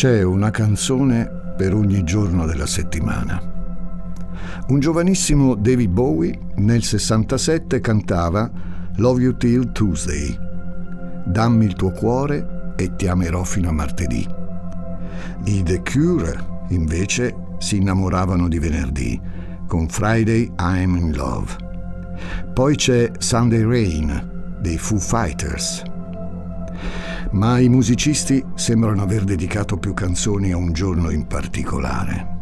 C'è una canzone per ogni giorno della settimana. Un giovanissimo David Bowie nel 67 cantava Love You Till Tuesday. Dammi il tuo cuore e ti amerò fino a martedì. I The Cure, invece, si innamoravano di venerdì con Friday I'm in Love. Poi c'è Sunday Rain dei Foo Fighters ma i musicisti sembrano aver dedicato più canzoni a un giorno in particolare.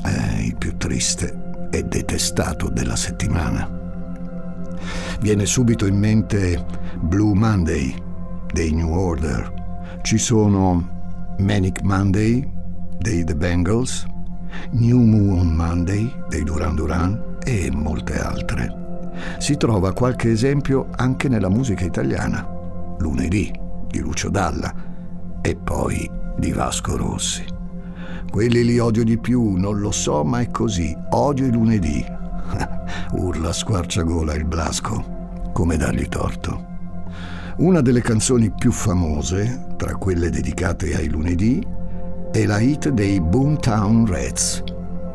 È il più triste e detestato della settimana. Viene subito in mente Blue Monday dei New Order. Ci sono Manic Monday dei The Bengals, New Moon Monday dei Duran Duran e molte altre. Si trova qualche esempio anche nella musica italiana. Lunedì di Lucio Dalla e poi di Vasco Rossi. Quelli li odio di più, non lo so, ma è così. Odio i lunedì. Urla squarciagola il Blasco. Come dargli torto? Una delle canzoni più famose, tra quelle dedicate ai lunedì, è la hit dei Boomtown Reds,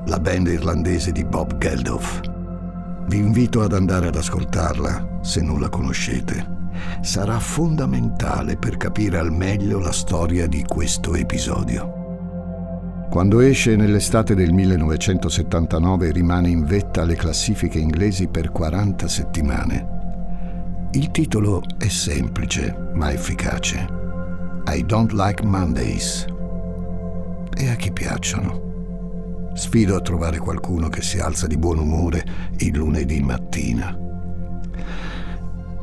la band irlandese di Bob Geldof. Vi invito ad andare ad ascoltarla se non la conoscete sarà fondamentale per capire al meglio la storia di questo episodio. Quando esce nell'estate del 1979 rimane in vetta alle classifiche inglesi per 40 settimane. Il titolo è semplice ma efficace. I Don't Like Mondays. E a chi piacciono? Sfido a trovare qualcuno che si alza di buon umore il lunedì mattina.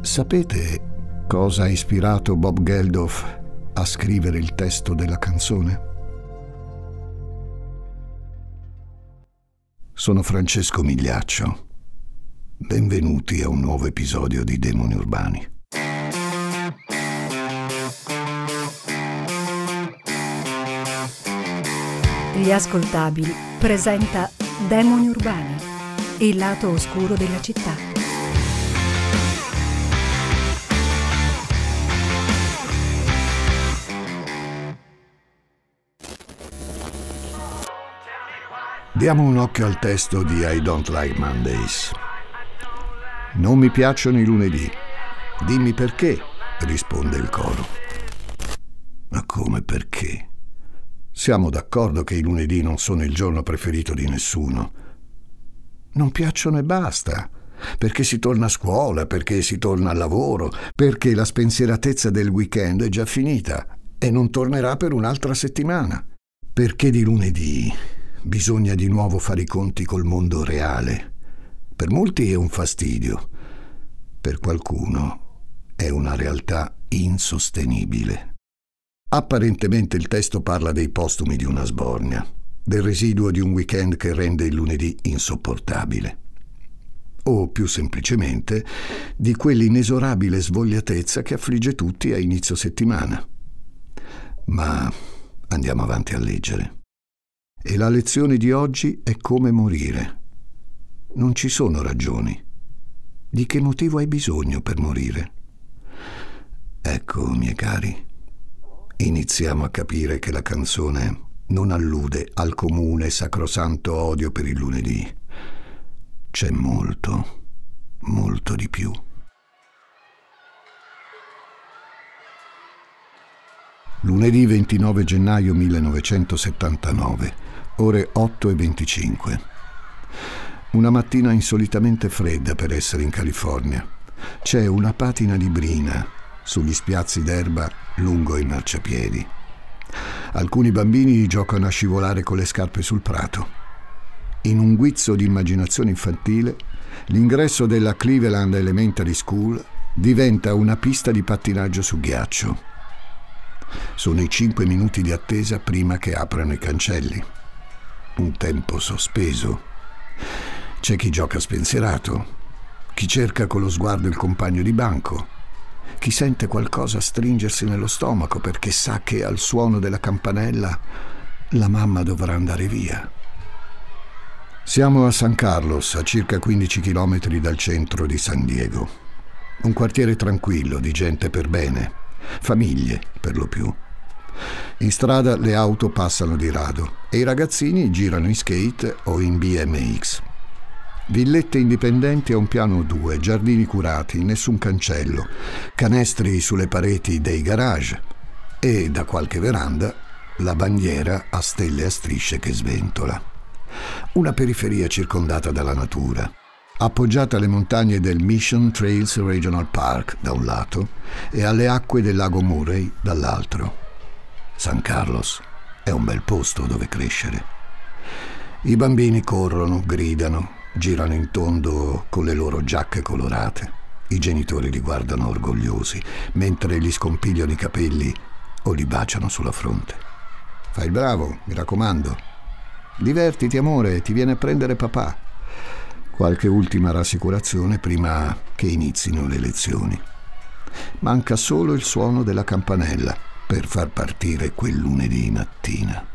Sapete cosa ha ispirato Bob Geldof a scrivere il testo della canzone? Sono Francesco Migliaccio. Benvenuti a un nuovo episodio di Demoni Urbani. Gli ascoltabili presenta Demoni Urbani, il lato oscuro della città. Diamo un occhio al testo di I Don't Like Mondays. Non mi piacciono i lunedì. Dimmi perché, risponde il coro. Ma come perché? Siamo d'accordo che i lunedì non sono il giorno preferito di nessuno. Non piacciono e basta. Perché si torna a scuola, perché si torna al lavoro, perché la spensieratezza del weekend è già finita e non tornerà per un'altra settimana. Perché di lunedì bisogna di nuovo fare i conti col mondo reale. Per molti è un fastidio, per qualcuno è una realtà insostenibile. Apparentemente il testo parla dei postumi di una sbornia, del residuo di un weekend che rende il lunedì insopportabile. O più semplicemente di quell'inesorabile svogliatezza che affligge tutti a inizio settimana. Ma andiamo avanti a leggere. E la lezione di oggi è come morire. Non ci sono ragioni. Di che motivo hai bisogno per morire? Ecco, miei cari, iniziamo a capire che la canzone non allude al comune sacrosanto odio per il lunedì. C'è molto, molto di più. Lunedì 29 gennaio 1979 ore 8 e 25. Una mattina insolitamente fredda per essere in California. C'è una patina di brina sugli spiazzi d'erba lungo i marciapiedi. Alcuni bambini giocano a scivolare con le scarpe sul prato. In un guizzo di immaginazione infantile, l'ingresso della Cleveland Elementary School diventa una pista di pattinaggio su ghiaccio. Sono i cinque minuti di attesa prima che aprano i cancelli un tempo sospeso. C'è chi gioca spensierato, chi cerca con lo sguardo il compagno di banco, chi sente qualcosa stringersi nello stomaco perché sa che al suono della campanella la mamma dovrà andare via. Siamo a San Carlos, a circa 15 km dal centro di San Diego. Un quartiere tranquillo, di gente per bene, famiglie per lo più. In strada le auto passano di rado e i ragazzini girano in skate o in BMX. Villette indipendenti a un piano o due, giardini curati, nessun cancello, canestri sulle pareti dei garage e da qualche veranda la bandiera a stelle a strisce che sventola. Una periferia circondata dalla natura, appoggiata alle montagne del Mission Trails Regional Park da un lato e alle acque del lago Murray dall'altro. San Carlos è un bel posto dove crescere. I bambini corrono, gridano, girano in tondo con le loro giacche colorate. I genitori li guardano orgogliosi, mentre gli scompigliano i capelli o li baciano sulla fronte. Fai il bravo, mi raccomando. Divertiti, amore, ti viene a prendere papà. Qualche ultima rassicurazione prima che inizino le lezioni. Manca solo il suono della campanella per far partire quel lunedì mattina.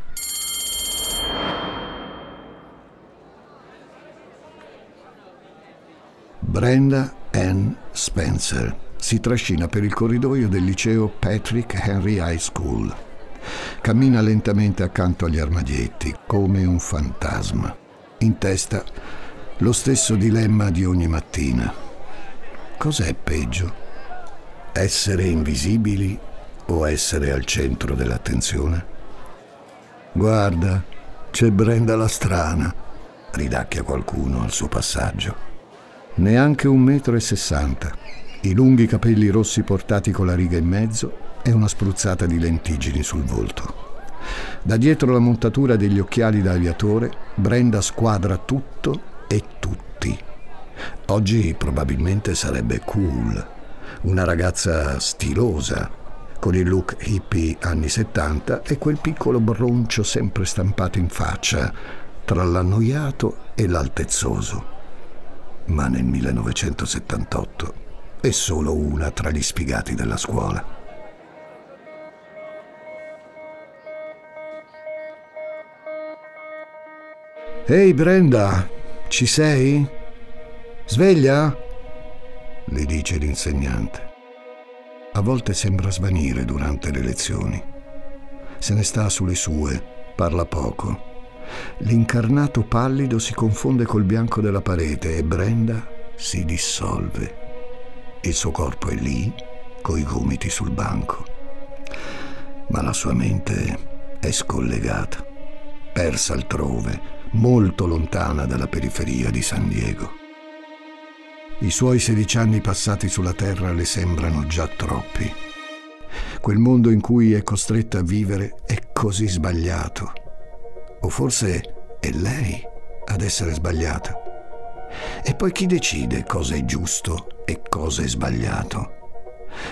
Brenda Ann Spencer si trascina per il corridoio del liceo Patrick Henry High School. Cammina lentamente accanto agli armadietti, come un fantasma. In testa lo stesso dilemma di ogni mattina. Cos'è peggio? Essere invisibili o essere al centro dell'attenzione? Guarda, c'è Brenda la strana, ridacchia qualcuno al suo passaggio neanche un metro e sessanta, i lunghi capelli rossi portati con la riga in mezzo e una spruzzata di lentiggini sul volto. Da dietro la montatura degli occhiali da aviatore, Brenda squadra tutto e tutti. Oggi probabilmente sarebbe cool, una ragazza stilosa, con il look hippie anni 70 e quel piccolo broncio sempre stampato in faccia, tra l'annoiato e l'altezzoso ma nel 1978 è solo una tra gli sfigati della scuola. Ehi Brenda, ci sei? Sveglia? le dice l'insegnante. A volte sembra svanire durante le lezioni. Se ne sta sulle sue, parla poco L'incarnato pallido si confonde col bianco della parete e Brenda si dissolve. Il suo corpo è lì, coi gomiti sul banco. Ma la sua mente è scollegata, persa altrove, molto lontana dalla periferia di San Diego. I suoi sedici anni passati sulla Terra le sembrano già troppi. Quel mondo in cui è costretta a vivere è così sbagliato o forse è lei ad essere sbagliata. E poi chi decide cosa è giusto e cosa è sbagliato?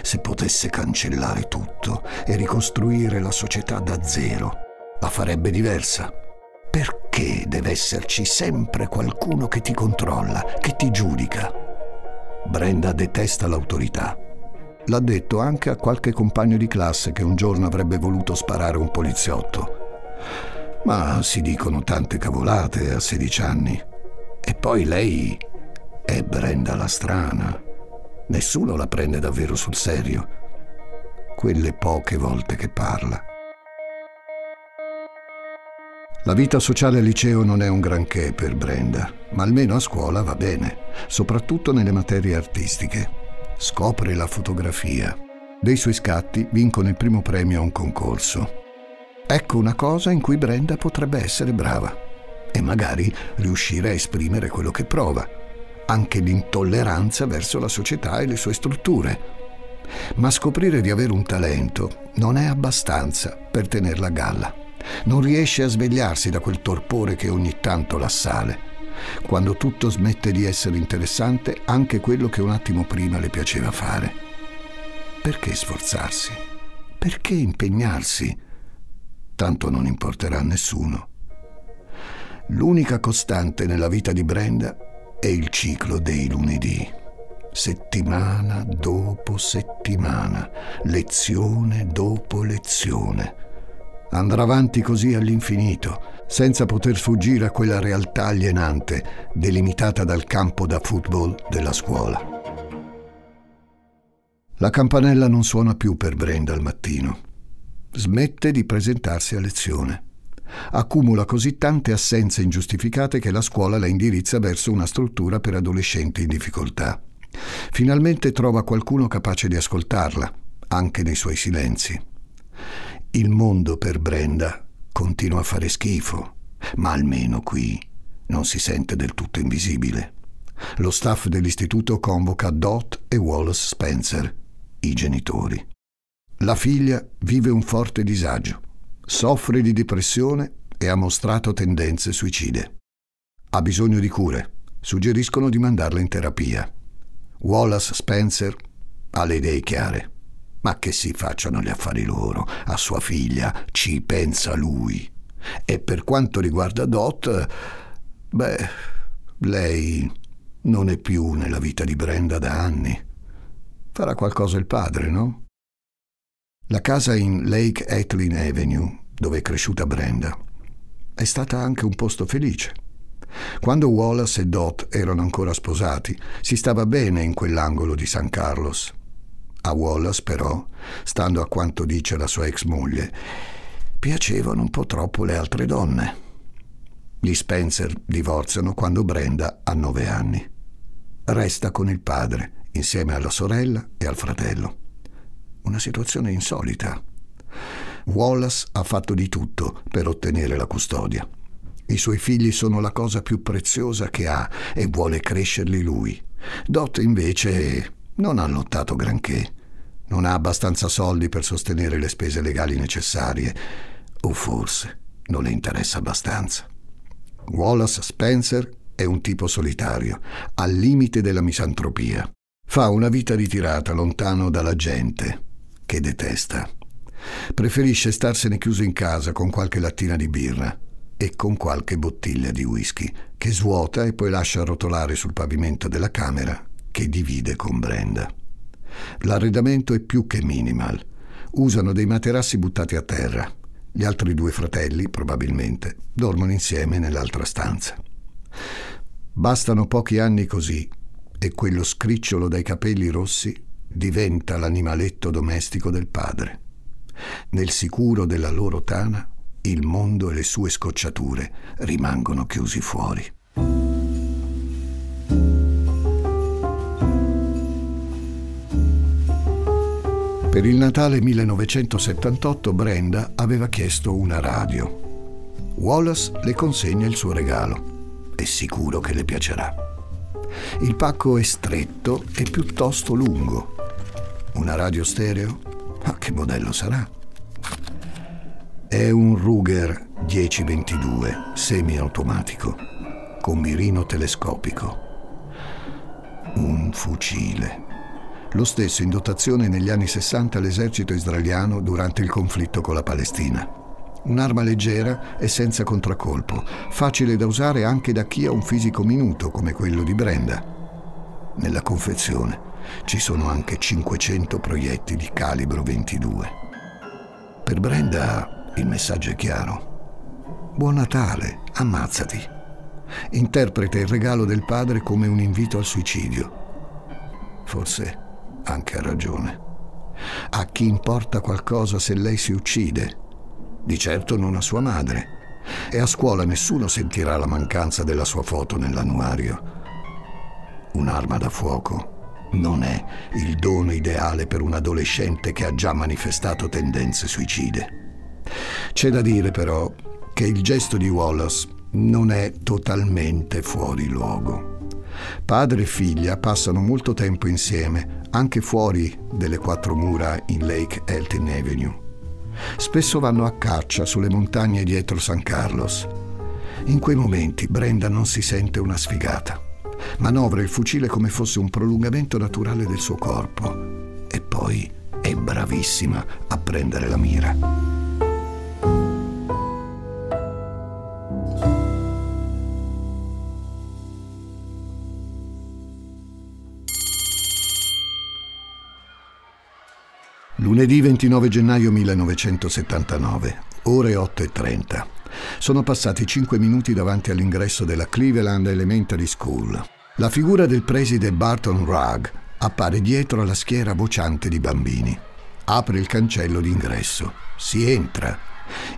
Se potesse cancellare tutto e ricostruire la società da zero, la farebbe diversa. Perché deve esserci sempre qualcuno che ti controlla, che ti giudica? Brenda detesta l'autorità. L'ha detto anche a qualche compagno di classe che un giorno avrebbe voluto sparare un poliziotto. Ma si dicono tante cavolate a 16 anni. E poi lei è Brenda la strana. Nessuno la prende davvero sul serio. Quelle poche volte che parla. La vita sociale al liceo non è un granché per Brenda, ma almeno a scuola va bene, soprattutto nelle materie artistiche. Scopre la fotografia. Dei suoi scatti vincono il primo premio a un concorso. Ecco una cosa in cui Brenda potrebbe essere brava e magari riuscire a esprimere quello che prova, anche l'intolleranza verso la società e le sue strutture. Ma scoprire di avere un talento non è abbastanza per tenerla a galla. Non riesce a svegliarsi da quel torpore che ogni tanto l'assale. Quando tutto smette di essere interessante, anche quello che un attimo prima le piaceva fare. Perché sforzarsi? Perché impegnarsi? tanto non importerà a nessuno. L'unica costante nella vita di Brenda è il ciclo dei lunedì. Settimana dopo settimana, lezione dopo lezione. Andrà avanti così all'infinito, senza poter sfuggire a quella realtà alienante delimitata dal campo da football della scuola. La campanella non suona più per Brenda al mattino smette di presentarsi a lezione. Accumula così tante assenze ingiustificate che la scuola la indirizza verso una struttura per adolescenti in difficoltà. Finalmente trova qualcuno capace di ascoltarla, anche nei suoi silenzi. Il mondo per Brenda continua a fare schifo, ma almeno qui non si sente del tutto invisibile. Lo staff dell'istituto convoca Dot e Wallace Spencer, i genitori. La figlia vive un forte disagio, soffre di depressione e ha mostrato tendenze suicide. Ha bisogno di cure, suggeriscono di mandarla in terapia. Wallace Spencer ha le idee chiare. Ma che si facciano gli affari loro, a sua figlia ci pensa lui. E per quanto riguarda Dot, beh, lei non è più nella vita di Brenda da anni. Farà qualcosa il padre, no? La casa in Lake Etlin Avenue, dove è cresciuta Brenda, è stata anche un posto felice. Quando Wallace e Dot erano ancora sposati, si stava bene in quell'angolo di San Carlos. A Wallace, però, stando a quanto dice la sua ex moglie, piacevano un po' troppo le altre donne. Gli Spencer divorziano quando Brenda ha nove anni. Resta con il padre, insieme alla sorella e al fratello. Una situazione insolita. Wallace ha fatto di tutto per ottenere la custodia. I suoi figli sono la cosa più preziosa che ha e vuole crescerli lui. Dot invece non ha lottato granché. Non ha abbastanza soldi per sostenere le spese legali necessarie, o forse non le interessa abbastanza. Wallace Spencer è un tipo solitario, al limite della misantropia. Fa una vita ritirata, lontano dalla gente, che detesta. Preferisce starsene chiuso in casa con qualche lattina di birra e con qualche bottiglia di whisky, che svuota e poi lascia rotolare sul pavimento della camera che divide con Brenda. L'arredamento è più che minimal. Usano dei materassi buttati a terra. Gli altri due fratelli, probabilmente, dormono insieme nell'altra stanza. Bastano pochi anni così e quello scricciolo dai capelli rossi diventa l'animaletto domestico del padre. Nel sicuro della loro tana, il mondo e le sue scocciature rimangono chiusi fuori. Per il Natale 1978 Brenda aveva chiesto una radio. Wallace le consegna il suo regalo. È sicuro che le piacerà. Il pacco è stretto e piuttosto lungo. Una radio stereo? Ma che modello sarà? È un Ruger 1022 semiautomatico con mirino telescopico. Un fucile lo stesso in dotazione negli anni 60 all'esercito israeliano durante il conflitto con la Palestina. Un'arma leggera e senza contraccolpo, facile da usare anche da chi ha un fisico minuto come quello di Brenda. Nella confezione ci sono anche 500 proiettili calibro 22. Per Brenda il messaggio è chiaro. Buon Natale, ammazzati. Interpreta il regalo del padre come un invito al suicidio. Forse anche ha ragione. A chi importa qualcosa se lei si uccide? Di certo non a sua madre. E a scuola nessuno sentirà la mancanza della sua foto nell'annuario. Un'arma da fuoco non è il dono ideale per un adolescente che ha già manifestato tendenze suicide. C'è da dire però che il gesto di Wallace non è totalmente fuori luogo. Padre e figlia passano molto tempo insieme, anche fuori delle quattro mura in Lake Elton Avenue. Spesso vanno a caccia sulle montagne dietro San Carlos. In quei momenti Brenda non si sente una sfigata. Manovra il fucile come fosse un prolungamento naturale del suo corpo e poi è bravissima a prendere la mira. Lunedì 29 gennaio 1979, ore 8.30. Sono passati 5 minuti davanti all'ingresso della Cleveland Elementary School. La figura del preside Barton Rugg appare dietro alla schiera vociante di bambini. Apre il cancello d'ingresso. Si entra.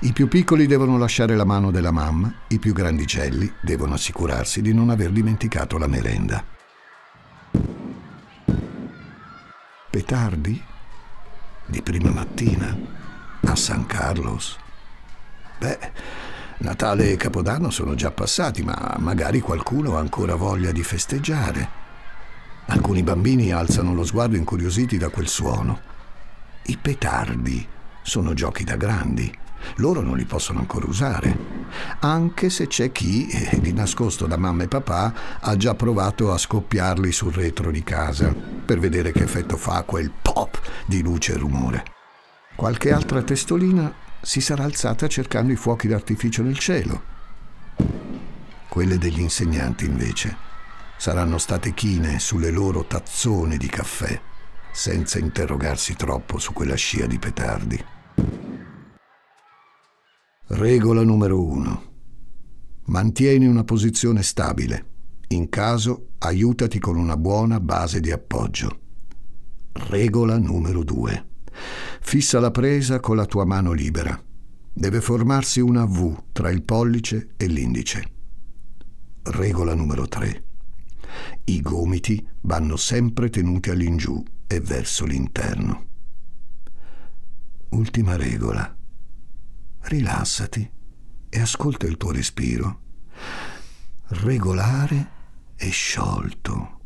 I più piccoli devono lasciare la mano della mamma, i più grandicelli devono assicurarsi di non aver dimenticato la merenda. Petardi? Di prima mattina? A San Carlos? Beh, Natale e Capodanno sono già passati, ma magari qualcuno ha ancora voglia di festeggiare. Alcuni bambini alzano lo sguardo incuriositi da quel suono. I petardi sono giochi da grandi. Loro non li possono ancora usare, anche se c'è chi, eh, di nascosto da mamma e papà, ha già provato a scoppiarli sul retro di casa per vedere che effetto fa quel pop di luce e rumore. Qualche altra testolina si sarà alzata cercando i fuochi d'artificio nel cielo. Quelle degli insegnanti, invece, saranno state chine sulle loro tazzone di caffè, senza interrogarsi troppo su quella scia di petardi. Regola numero uno. Mantieni una posizione stabile. In caso, aiutati con una buona base di appoggio. Regola numero due. Fissa la presa con la tua mano libera. Deve formarsi una V tra il pollice e l'indice. Regola numero tre. I gomiti vanno sempre tenuti all'ingiù e verso l'interno. Ultima regola rilassati e ascolta il tuo respiro. Regolare e sciolto.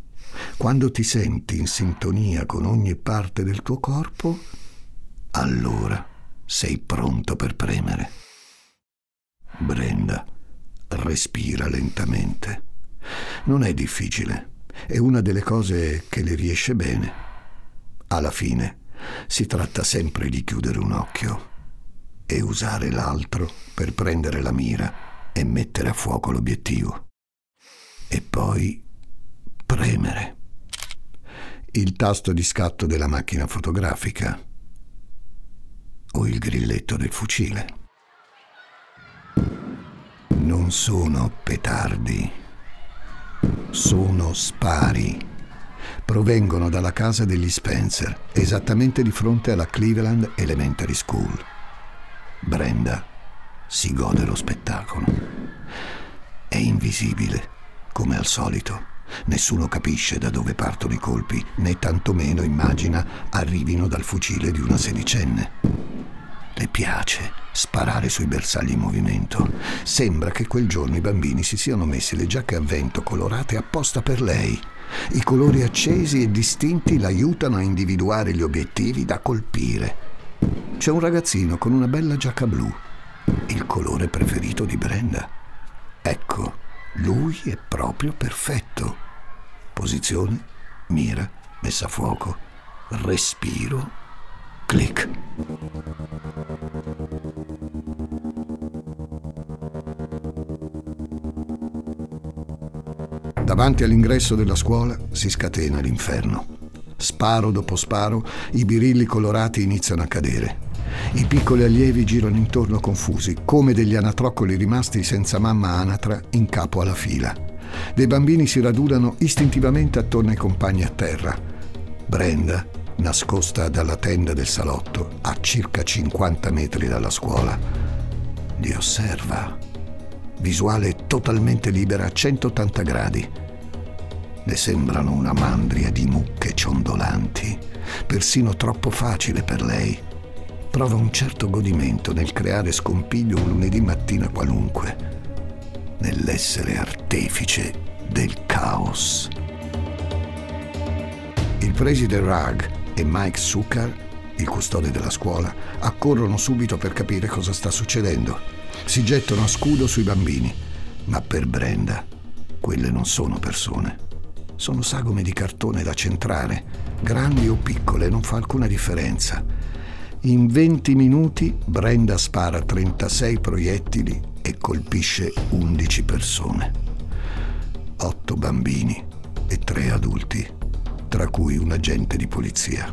Quando ti senti in sintonia con ogni parte del tuo corpo, allora sei pronto per premere. Brenda, respira lentamente. Non è difficile, è una delle cose che le riesce bene. Alla fine si tratta sempre di chiudere un occhio e usare l'altro per prendere la mira e mettere a fuoco l'obiettivo. E poi premere. Il tasto di scatto della macchina fotografica o il grilletto del fucile. Non sono petardi, sono spari. Provengono dalla casa degli Spencer, esattamente di fronte alla Cleveland Elementary School. Brenda si gode lo spettacolo. È invisibile, come al solito. Nessuno capisce da dove partono i colpi, né tantomeno immagina arrivino dal fucile di una sedicenne. Le piace sparare sui bersagli in movimento. Sembra che quel giorno i bambini si siano messi le giacche a vento colorate apposta per lei. I colori accesi e distinti l'aiutano a individuare gli obiettivi da colpire c'è un ragazzino con una bella giacca blu, il colore preferito di Brenda. Ecco, lui è proprio perfetto. Posizione, mira, messa a fuoco, respiro, clic. Davanti all'ingresso della scuola si scatena l'inferno. Sparo dopo sparo, i birilli colorati iniziano a cadere. I piccoli allievi girano intorno confusi, come degli anatroccoli rimasti senza mamma anatra in capo alla fila. Dei bambini si radunano istintivamente attorno ai compagni a terra. Brenda, nascosta dalla tenda del salotto, a circa 50 metri dalla scuola, li osserva. Visuale totalmente libera a 180 gradi le sembrano una mandria di mucche ciondolanti, persino troppo facile per lei. Prova un certo godimento nel creare scompiglio un lunedì mattina qualunque, nell'essere artefice del caos. Il preside Rag e Mike Zucker, il custode della scuola, accorrono subito per capire cosa sta succedendo. Si gettano a scudo sui bambini, ma per Brenda quelle non sono persone sono sagome di cartone da centrare, grandi o piccole, non fa alcuna differenza. In 20 minuti Brenda spara 36 proiettili e colpisce 11 persone. 8 bambini e 3 adulti, tra cui un agente di polizia.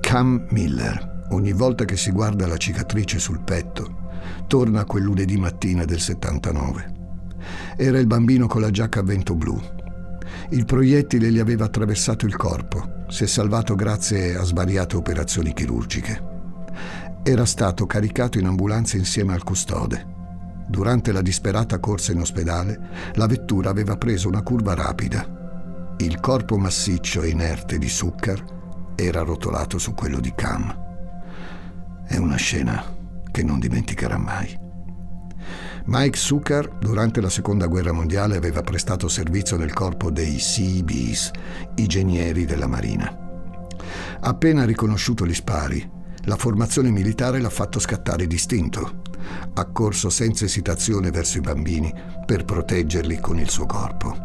Cam Miller, ogni volta che si guarda la cicatrice sul petto, torna quel lunedì mattina del 79. Era il bambino con la giacca a vento blu. Il proiettile gli aveva attraversato il corpo. Si è salvato grazie a svariate operazioni chirurgiche. Era stato caricato in ambulanza insieme al custode. Durante la disperata corsa in ospedale, la vettura aveva preso una curva rapida. Il corpo massiccio e inerte di Zucker era rotolato su quello di Cam. È una scena che non dimenticherà mai. Mike Zucker, durante la seconda guerra mondiale, aveva prestato servizio nel corpo dei Seabees, i genieri della Marina. Appena riconosciuto gli spari, la formazione militare l'ha fatto scattare distinto. Ha corso senza esitazione verso i bambini per proteggerli con il suo corpo.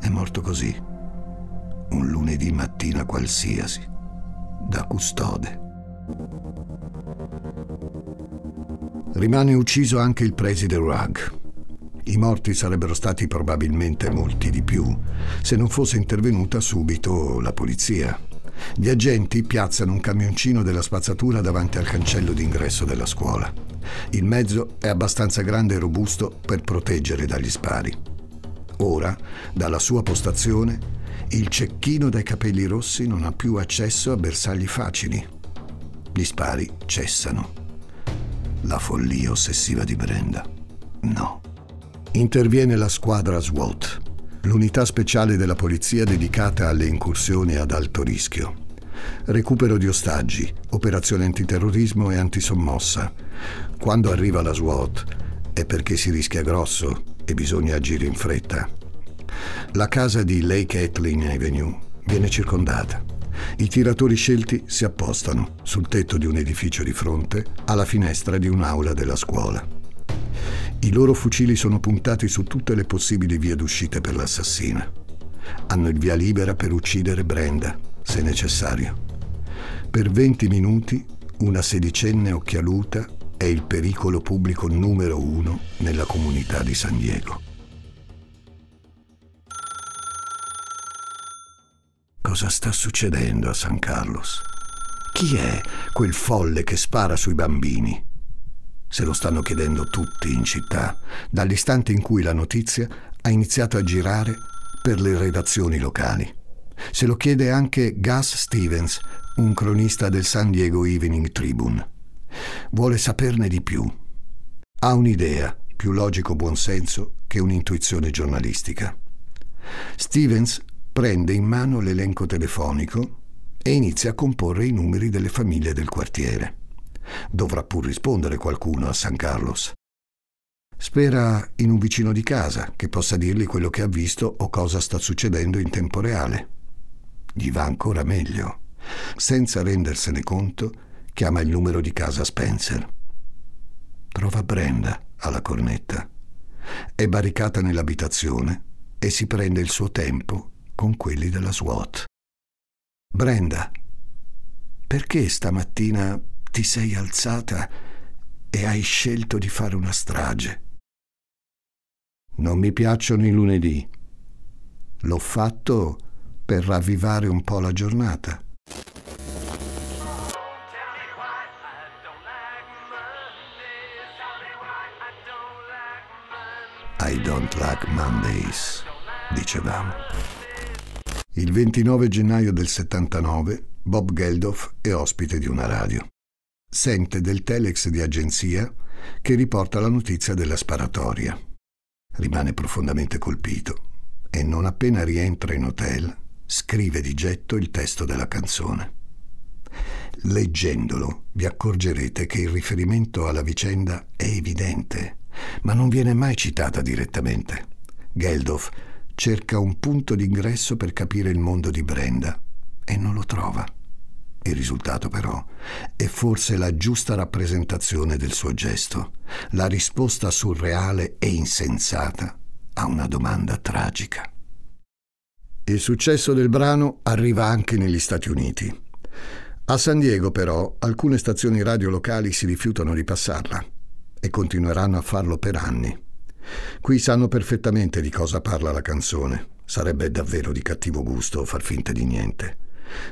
È morto così, un lunedì mattina qualsiasi, da custode. Rimane ucciso anche il preside Rugg. I morti sarebbero stati probabilmente molti di più se non fosse intervenuta subito la polizia. Gli agenti piazzano un camioncino della spazzatura davanti al cancello d'ingresso della scuola. Il mezzo è abbastanza grande e robusto per proteggere dagli spari. Ora, dalla sua postazione, il cecchino dai capelli rossi non ha più accesso a bersagli facili. Gli spari cessano. La follia ossessiva di Brenda. No. Interviene la squadra SWAT, l'unità speciale della polizia dedicata alle incursioni ad alto rischio. Recupero di ostaggi, operazione antiterrorismo e antisommossa. Quando arriva la SWAT è perché si rischia grosso e bisogna agire in fretta. La casa di Lake Etlin Avenue viene circondata. I tiratori scelti si appostano sul tetto di un edificio di fronte alla finestra di un'aula della scuola. I loro fucili sono puntati su tutte le possibili vie d'uscita per l'assassina. Hanno il via libera per uccidere Brenda, se necessario. Per 20 minuti una sedicenne occhialuta è il pericolo pubblico numero uno nella comunità di San Diego. Cosa sta succedendo a San Carlos? Chi è quel folle che spara sui bambini? Se lo stanno chiedendo tutti in città, dall'istante in cui la notizia ha iniziato a girare per le redazioni locali. Se lo chiede anche Gus Stevens, un cronista del San Diego Evening Tribune. Vuole saperne di più. Ha un'idea, più logico buonsenso che un'intuizione giornalistica. Stevens prende in mano l'elenco telefonico e inizia a comporre i numeri delle famiglie del quartiere. Dovrà pur rispondere qualcuno a San Carlos. Spera in un vicino di casa che possa dirgli quello che ha visto o cosa sta succedendo in tempo reale. Gli va ancora meglio. Senza rendersene conto, chiama il numero di casa Spencer. Trova Brenda alla cornetta. È barricata nell'abitazione e si prende il suo tempo con quelli della SWAT. Brenda, perché stamattina ti sei alzata e hai scelto di fare una strage? Non mi piacciono i lunedì. L'ho fatto per ravvivare un po' la giornata. I don't like Mondays, dicevamo. Il 29 gennaio del 79 Bob Geldof è ospite di una radio. Sente del telex di agenzia che riporta la notizia della sparatoria. Rimane profondamente colpito e non appena rientra in hotel scrive di getto il testo della canzone. Leggendolo vi accorgerete che il riferimento alla vicenda è evidente, ma non viene mai citata direttamente. Geldof cerca un punto d'ingresso per capire il mondo di Brenda e non lo trova. Il risultato però è forse la giusta rappresentazione del suo gesto, la risposta surreale e insensata a una domanda tragica. Il successo del brano arriva anche negli Stati Uniti. A San Diego però alcune stazioni radio locali si rifiutano di passarla e continueranno a farlo per anni. Qui sanno perfettamente di cosa parla la canzone. Sarebbe davvero di cattivo gusto far finta di niente.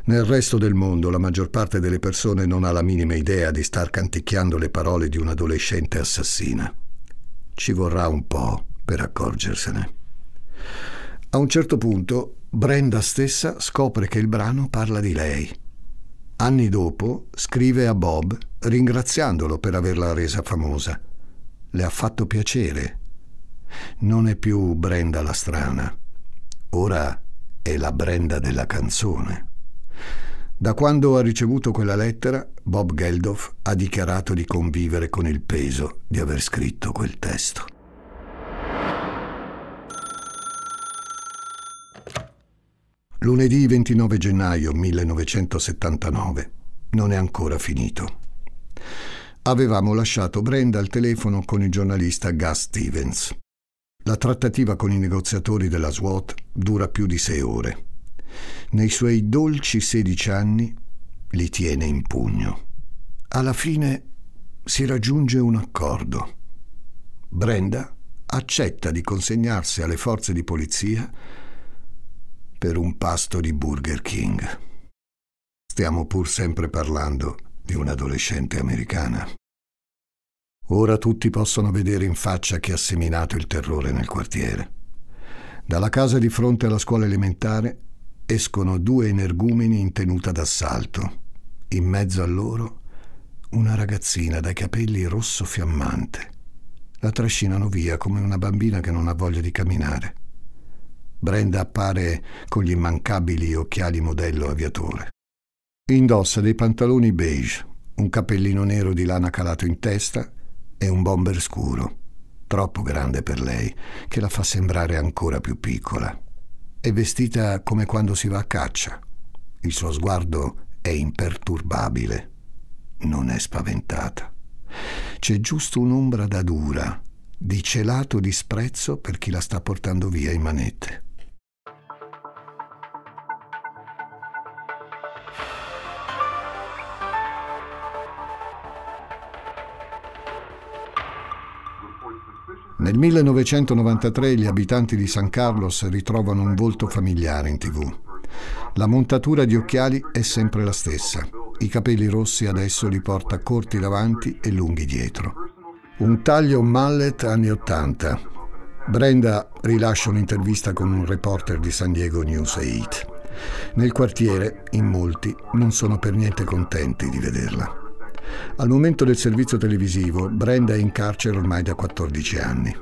Nel resto del mondo la maggior parte delle persone non ha la minima idea di star canticchiando le parole di un'adolescente assassina. Ci vorrà un po' per accorgersene. A un certo punto Brenda stessa scopre che il brano parla di lei. Anni dopo scrive a Bob ringraziandolo per averla resa famosa. Le ha fatto piacere. Non è più Brenda la strana. Ora è la Brenda della canzone. Da quando ha ricevuto quella lettera, Bob Geldof ha dichiarato di convivere con il peso di aver scritto quel testo. Lunedì 29 gennaio 1979. Non è ancora finito. Avevamo lasciato Brenda al telefono con il giornalista Gus Stevens. La trattativa con i negoziatori della SWAT dura più di sei ore. Nei suoi dolci 16 anni li tiene in pugno. Alla fine si raggiunge un accordo. Brenda accetta di consegnarsi alle forze di polizia per un pasto di Burger King. Stiamo pur sempre parlando di un'adolescente americana. Ora tutti possono vedere in faccia chi ha seminato il terrore nel quartiere. Dalla casa di fronte alla scuola elementare escono due energumeni in tenuta d'assalto. In mezzo a loro una ragazzina dai capelli rosso fiammante. La trascinano via come una bambina che non ha voglia di camminare. Brenda appare con gli immancabili occhiali modello aviatore. Indossa dei pantaloni beige, un cappellino nero di lana calato in testa e un bomber scuro, troppo grande per lei, che la fa sembrare ancora più piccola. È vestita come quando si va a caccia. Il suo sguardo è imperturbabile. Non è spaventata. C'è giusto un'ombra da dura, di celato disprezzo per chi la sta portando via in manette. Nel 1993 gli abitanti di San Carlos ritrovano un volto familiare in tv. La montatura di occhiali è sempre la stessa. I capelli rossi adesso li porta corti davanti e lunghi dietro. Un taglio mallet anni 80. Brenda rilascia un'intervista con un reporter di San Diego News 8. Nel quartiere, in molti, non sono per niente contenti di vederla. Al momento del servizio televisivo, Brenda è in carcere ormai da 14 anni.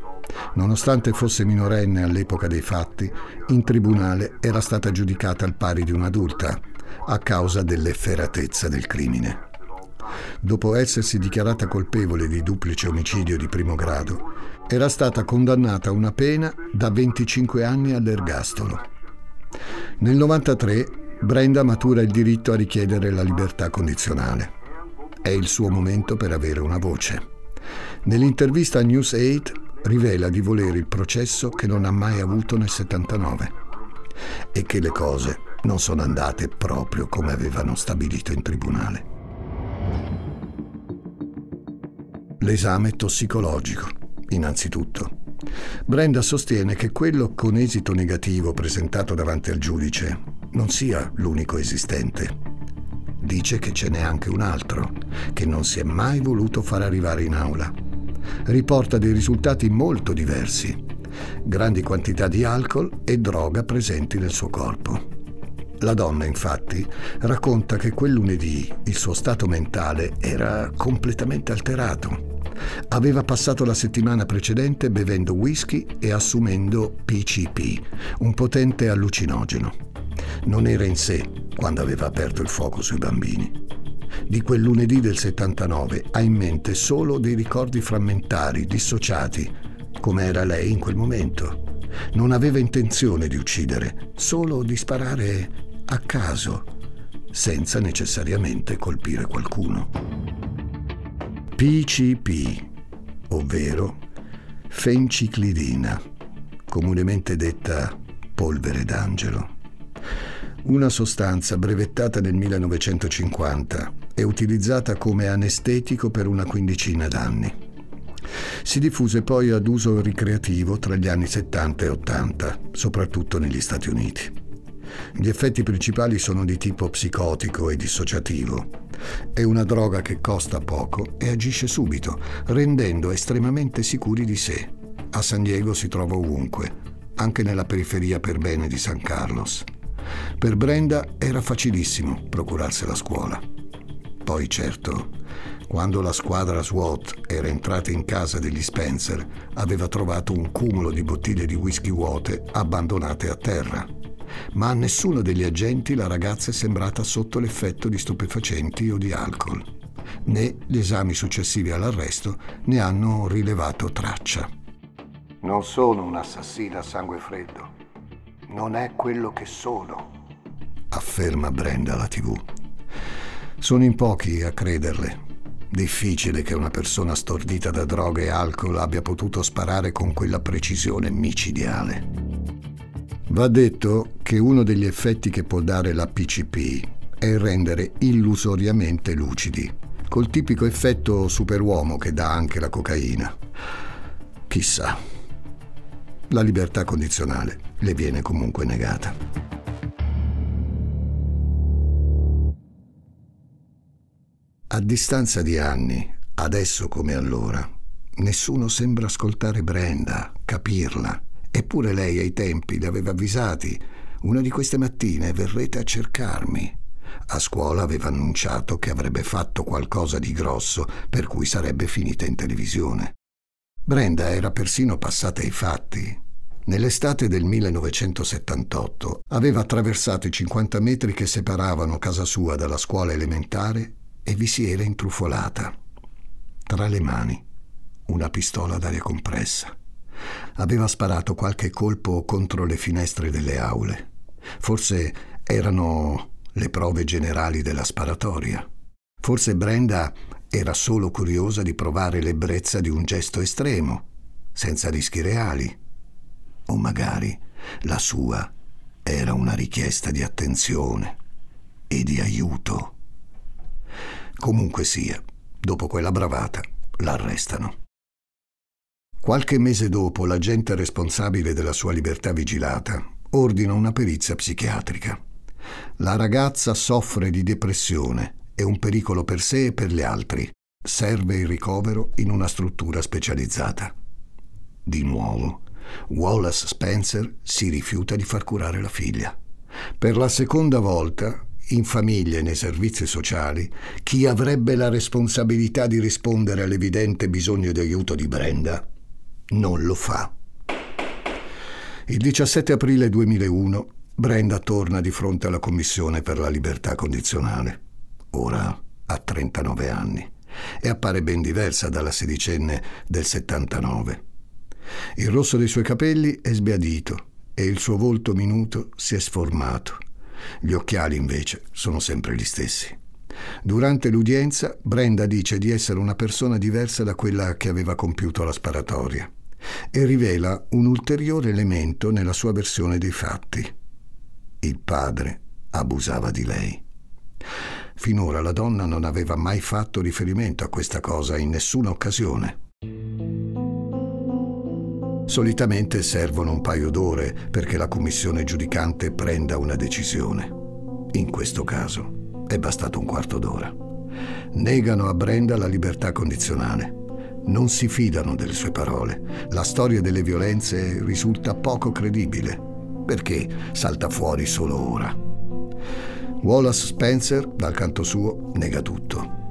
Nonostante fosse minorenne all'epoca dei fatti, in tribunale era stata giudicata al pari di un'adulta, a causa dell'efferatezza del crimine. Dopo essersi dichiarata colpevole di duplice omicidio di primo grado, era stata condannata a una pena da 25 anni all'ergastolo. Nel 1993 Brenda matura il diritto a richiedere la libertà condizionale. È il suo momento per avere una voce. Nell'intervista a News 8 rivela di volere il processo che non ha mai avuto nel 79 e che le cose non sono andate proprio come avevano stabilito in tribunale. L'esame tossicologico, innanzitutto. Brenda sostiene che quello con esito negativo presentato davanti al giudice non sia l'unico esistente dice che ce n'è anche un altro, che non si è mai voluto far arrivare in aula. Riporta dei risultati molto diversi, grandi quantità di alcol e droga presenti nel suo corpo. La donna, infatti, racconta che quel lunedì il suo stato mentale era completamente alterato. Aveva passato la settimana precedente bevendo whisky e assumendo PCP, un potente allucinogeno. Non era in sé quando aveva aperto il fuoco sui bambini. Di quel lunedì del 79 ha in mente solo dei ricordi frammentari, dissociati, come era lei in quel momento. Non aveva intenzione di uccidere, solo di sparare a caso, senza necessariamente colpire qualcuno. PCP, ovvero fenciclidina, comunemente detta polvere d'angelo una sostanza brevettata nel 1950 e utilizzata come anestetico per una quindicina d'anni. Si diffuse poi ad uso ricreativo tra gli anni 70 e 80, soprattutto negli Stati Uniti. Gli effetti principali sono di tipo psicotico e dissociativo. È una droga che costa poco e agisce subito, rendendo estremamente sicuri di sé. A San Diego si trova ovunque, anche nella periferia per bene di San Carlos. Per Brenda era facilissimo procurarsi la scuola. Poi certo, quando la squadra SWAT era entrata in casa degli Spencer, aveva trovato un cumulo di bottiglie di whisky vuote abbandonate a terra. Ma a nessuno degli agenti la ragazza è sembrata sotto l'effetto di stupefacenti o di alcol. Né gli esami successivi all'arresto ne hanno rilevato traccia. Non sono un'assassina a sangue freddo. Non è quello che sono, afferma Brenda alla TV. Sono in pochi a crederle. Difficile che una persona stordita da droga e alcol abbia potuto sparare con quella precisione micidiale. Va detto che uno degli effetti che può dare la PCP è rendere illusoriamente lucidi, col tipico effetto superuomo che dà anche la cocaina. Chissà. La libertà condizionale le viene comunque negata. A distanza di anni, adesso come allora, nessuno sembra ascoltare Brenda, capirla. Eppure lei ai tempi li aveva avvisati. Una di queste mattine verrete a cercarmi. A scuola aveva annunciato che avrebbe fatto qualcosa di grosso, per cui sarebbe finita in televisione. Brenda era persino passata ai fatti. Nell'estate del 1978 aveva attraversato i 50 metri che separavano casa sua dalla scuola elementare e vi si era intrufolata. Tra le mani una pistola d'aria compressa. Aveva sparato qualche colpo contro le finestre delle aule. Forse erano le prove generali della sparatoria. Forse Brenda era solo curiosa di provare l'ebbrezza di un gesto estremo, senza rischi reali. O magari la sua era una richiesta di attenzione e di aiuto. Comunque sia, dopo quella bravata, l'arrestano. Qualche mese dopo, l'agente responsabile della sua libertà vigilata ordina una perizia psichiatrica. La ragazza soffre di depressione, è un pericolo per sé e per gli altri. Serve il ricovero in una struttura specializzata. Di nuovo, Wallace Spencer si rifiuta di far curare la figlia. Per la seconda volta in famiglia e nei servizi sociali, chi avrebbe la responsabilità di rispondere all'evidente bisogno di aiuto di Brenda non lo fa. Il 17 aprile 2001 Brenda torna di fronte alla Commissione per la libertà condizionale. Ora ha 39 anni e appare ben diversa dalla sedicenne del 79. Il rosso dei suoi capelli è sbiadito e il suo volto minuto si è sformato gli occhiali, invece, sono sempre gli stessi. Durante l'udienza, Brenda dice di essere una persona diversa da quella che aveva compiuto la sparatoria e rivela un ulteriore elemento nella sua versione dei fatti. Il padre abusava di lei. Finora la donna non aveva mai fatto riferimento a questa cosa in nessuna occasione. Solitamente servono un paio d'ore perché la commissione giudicante prenda una decisione. In questo caso è bastato un quarto d'ora. Negano a Brenda la libertà condizionale. Non si fidano delle sue parole. La storia delle violenze risulta poco credibile. Perché salta fuori solo ora? Wallace Spencer, dal canto suo, nega tutto.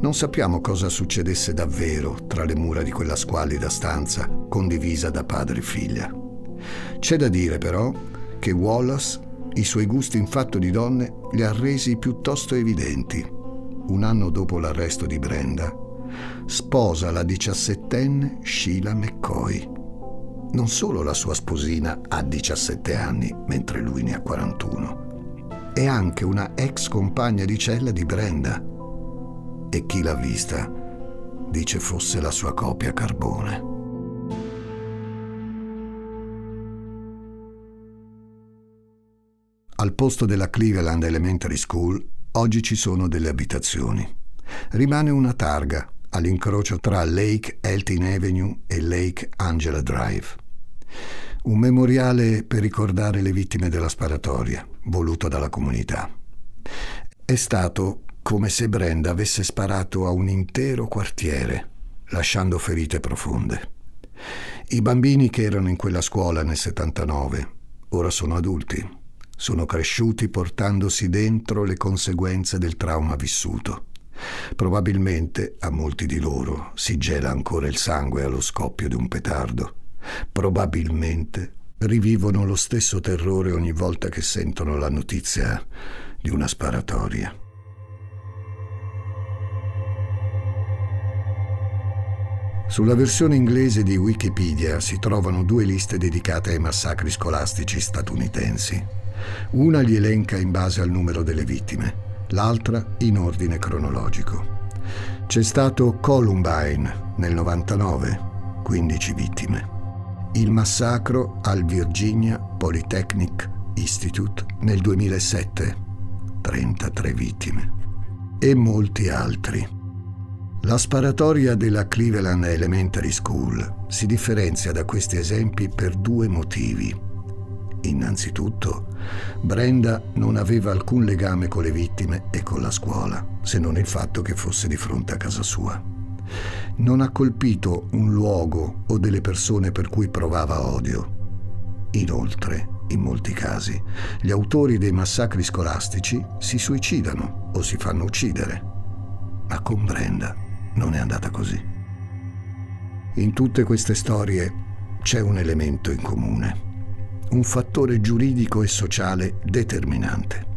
Non sappiamo cosa succedesse davvero tra le mura di quella squallida stanza condivisa da padre e figlia. C'è da dire però che Wallace i suoi gusti in fatto di donne li ha resi piuttosto evidenti. Un anno dopo l'arresto di Brenda, sposa la diciassettenne Sheila McCoy. Non solo la sua sposina ha 17 anni, mentre lui ne ha 41. È anche una ex compagna di cella di Brenda, e chi l'ha vista dice fosse la sua copia carbone. Al posto della Cleveland Elementary School oggi ci sono delle abitazioni. Rimane una targa all'incrocio tra Lake Elton Avenue e Lake Angela Drive. Un memoriale per ricordare le vittime della sparatoria, voluto dalla comunità. È stato come se Brenda avesse sparato a un intero quartiere, lasciando ferite profonde. I bambini che erano in quella scuola nel 79 ora sono adulti, sono cresciuti portandosi dentro le conseguenze del trauma vissuto. Probabilmente a molti di loro si gela ancora il sangue allo scoppio di un petardo. Probabilmente rivivono lo stesso terrore ogni volta che sentono la notizia di una sparatoria. Sulla versione inglese di Wikipedia si trovano due liste dedicate ai massacri scolastici statunitensi. Una li elenca in base al numero delle vittime, l'altra in ordine cronologico. C'è stato Columbine nel 99, 15 vittime. Il massacro al Virginia Polytechnic Institute nel 2007, 33 vittime. E molti altri. La sparatoria della Cleveland Elementary School si differenzia da questi esempi per due motivi. Innanzitutto, Brenda non aveva alcun legame con le vittime e con la scuola, se non il fatto che fosse di fronte a casa sua. Non ha colpito un luogo o delle persone per cui provava odio. Inoltre, in molti casi, gli autori dei massacri scolastici si suicidano o si fanno uccidere. Ma con Brenda non è andata così. In tutte queste storie c'è un elemento in comune, un fattore giuridico e sociale determinante.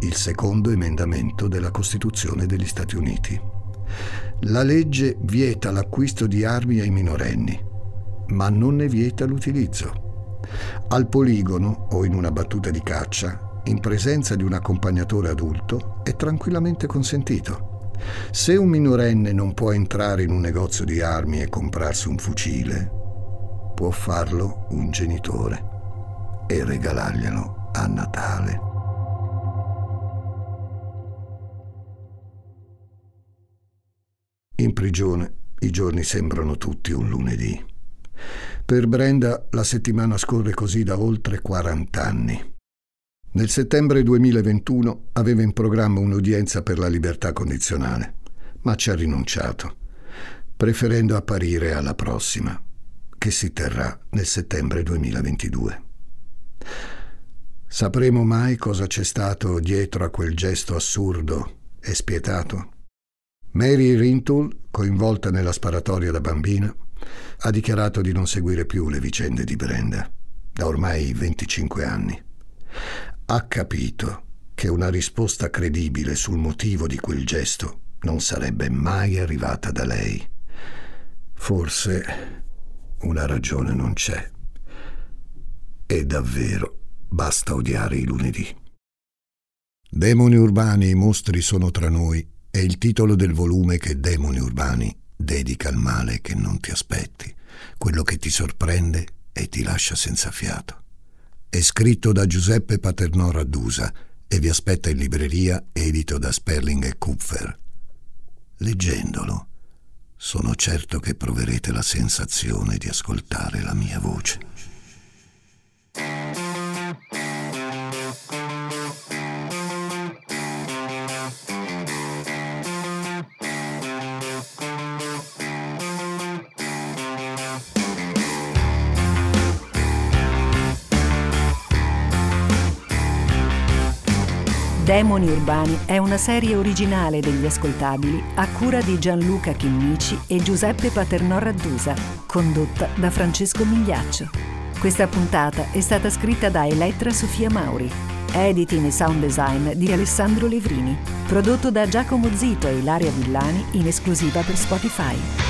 Il secondo emendamento della Costituzione degli Stati Uniti. La legge vieta l'acquisto di armi ai minorenni, ma non ne vieta l'utilizzo. Al poligono o in una battuta di caccia, in presenza di un accompagnatore adulto, è tranquillamente consentito. Se un minorenne non può entrare in un negozio di armi e comprarsi un fucile, può farlo un genitore e regalarglielo a Natale. In prigione i giorni sembrano tutti un lunedì. Per Brenda la settimana scorre così da oltre 40 anni. Nel settembre 2021 aveva in programma un'udienza per la libertà condizionale, ma ci ha rinunciato, preferendo apparire alla prossima, che si terrà nel settembre 2022. Sapremo mai cosa c'è stato dietro a quel gesto assurdo e spietato? Mary Rintoul, coinvolta nella sparatoria da bambina, ha dichiarato di non seguire più le vicende di Brenda, da ormai 25 anni ha capito che una risposta credibile sul motivo di quel gesto non sarebbe mai arrivata da lei. Forse una ragione non c'è. E davvero basta odiare i lunedì. Demoni urbani e mostri sono tra noi è il titolo del volume che Demoni urbani dedica al male che non ti aspetti, quello che ti sorprende e ti lascia senza fiato. È scritto da Giuseppe Paternò Raddusa e vi aspetta in libreria edito da Sperling e Kupfer. Leggendolo, sono certo che proverete la sensazione di ascoltare la mia voce. Demoni Urbani è una serie originale degli ascoltabili a cura di Gianluca Chinnici e Giuseppe Paternò Raddusa, condotta da Francesco Migliaccio. Questa puntata è stata scritta da Elettra Sofia Mauri, editing e sound design di Alessandro Levrini, prodotto da Giacomo Zito e Ilaria Villani in esclusiva per Spotify.